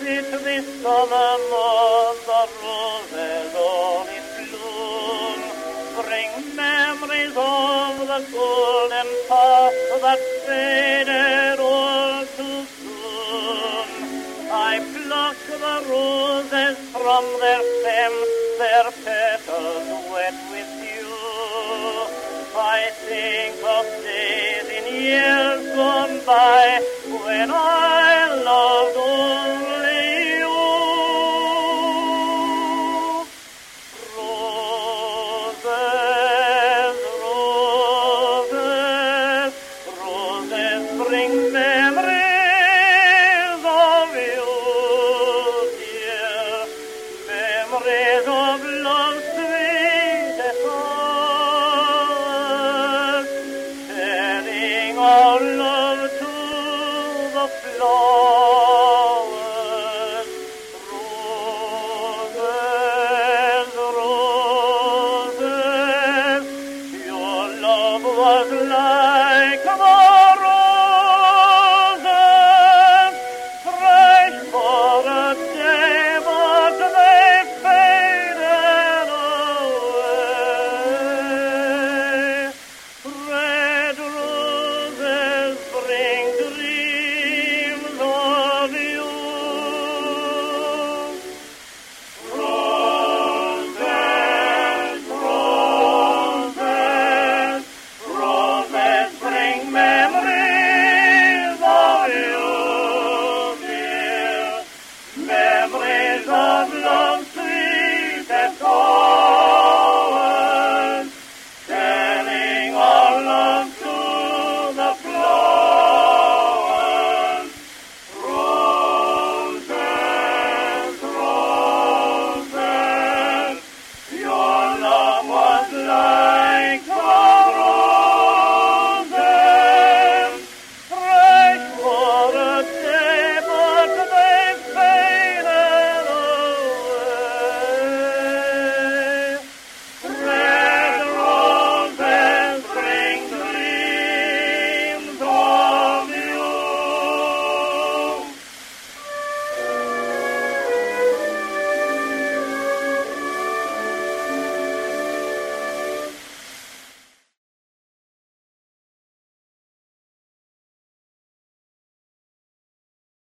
sit vid sommar måndar rovelon i flum. Bring memories of the golden past that faded all too soon. I pluck the roses from their stems, their petals wet with dew. I think of days in years gone by when I telling to the flowers. Roses, roses, your love was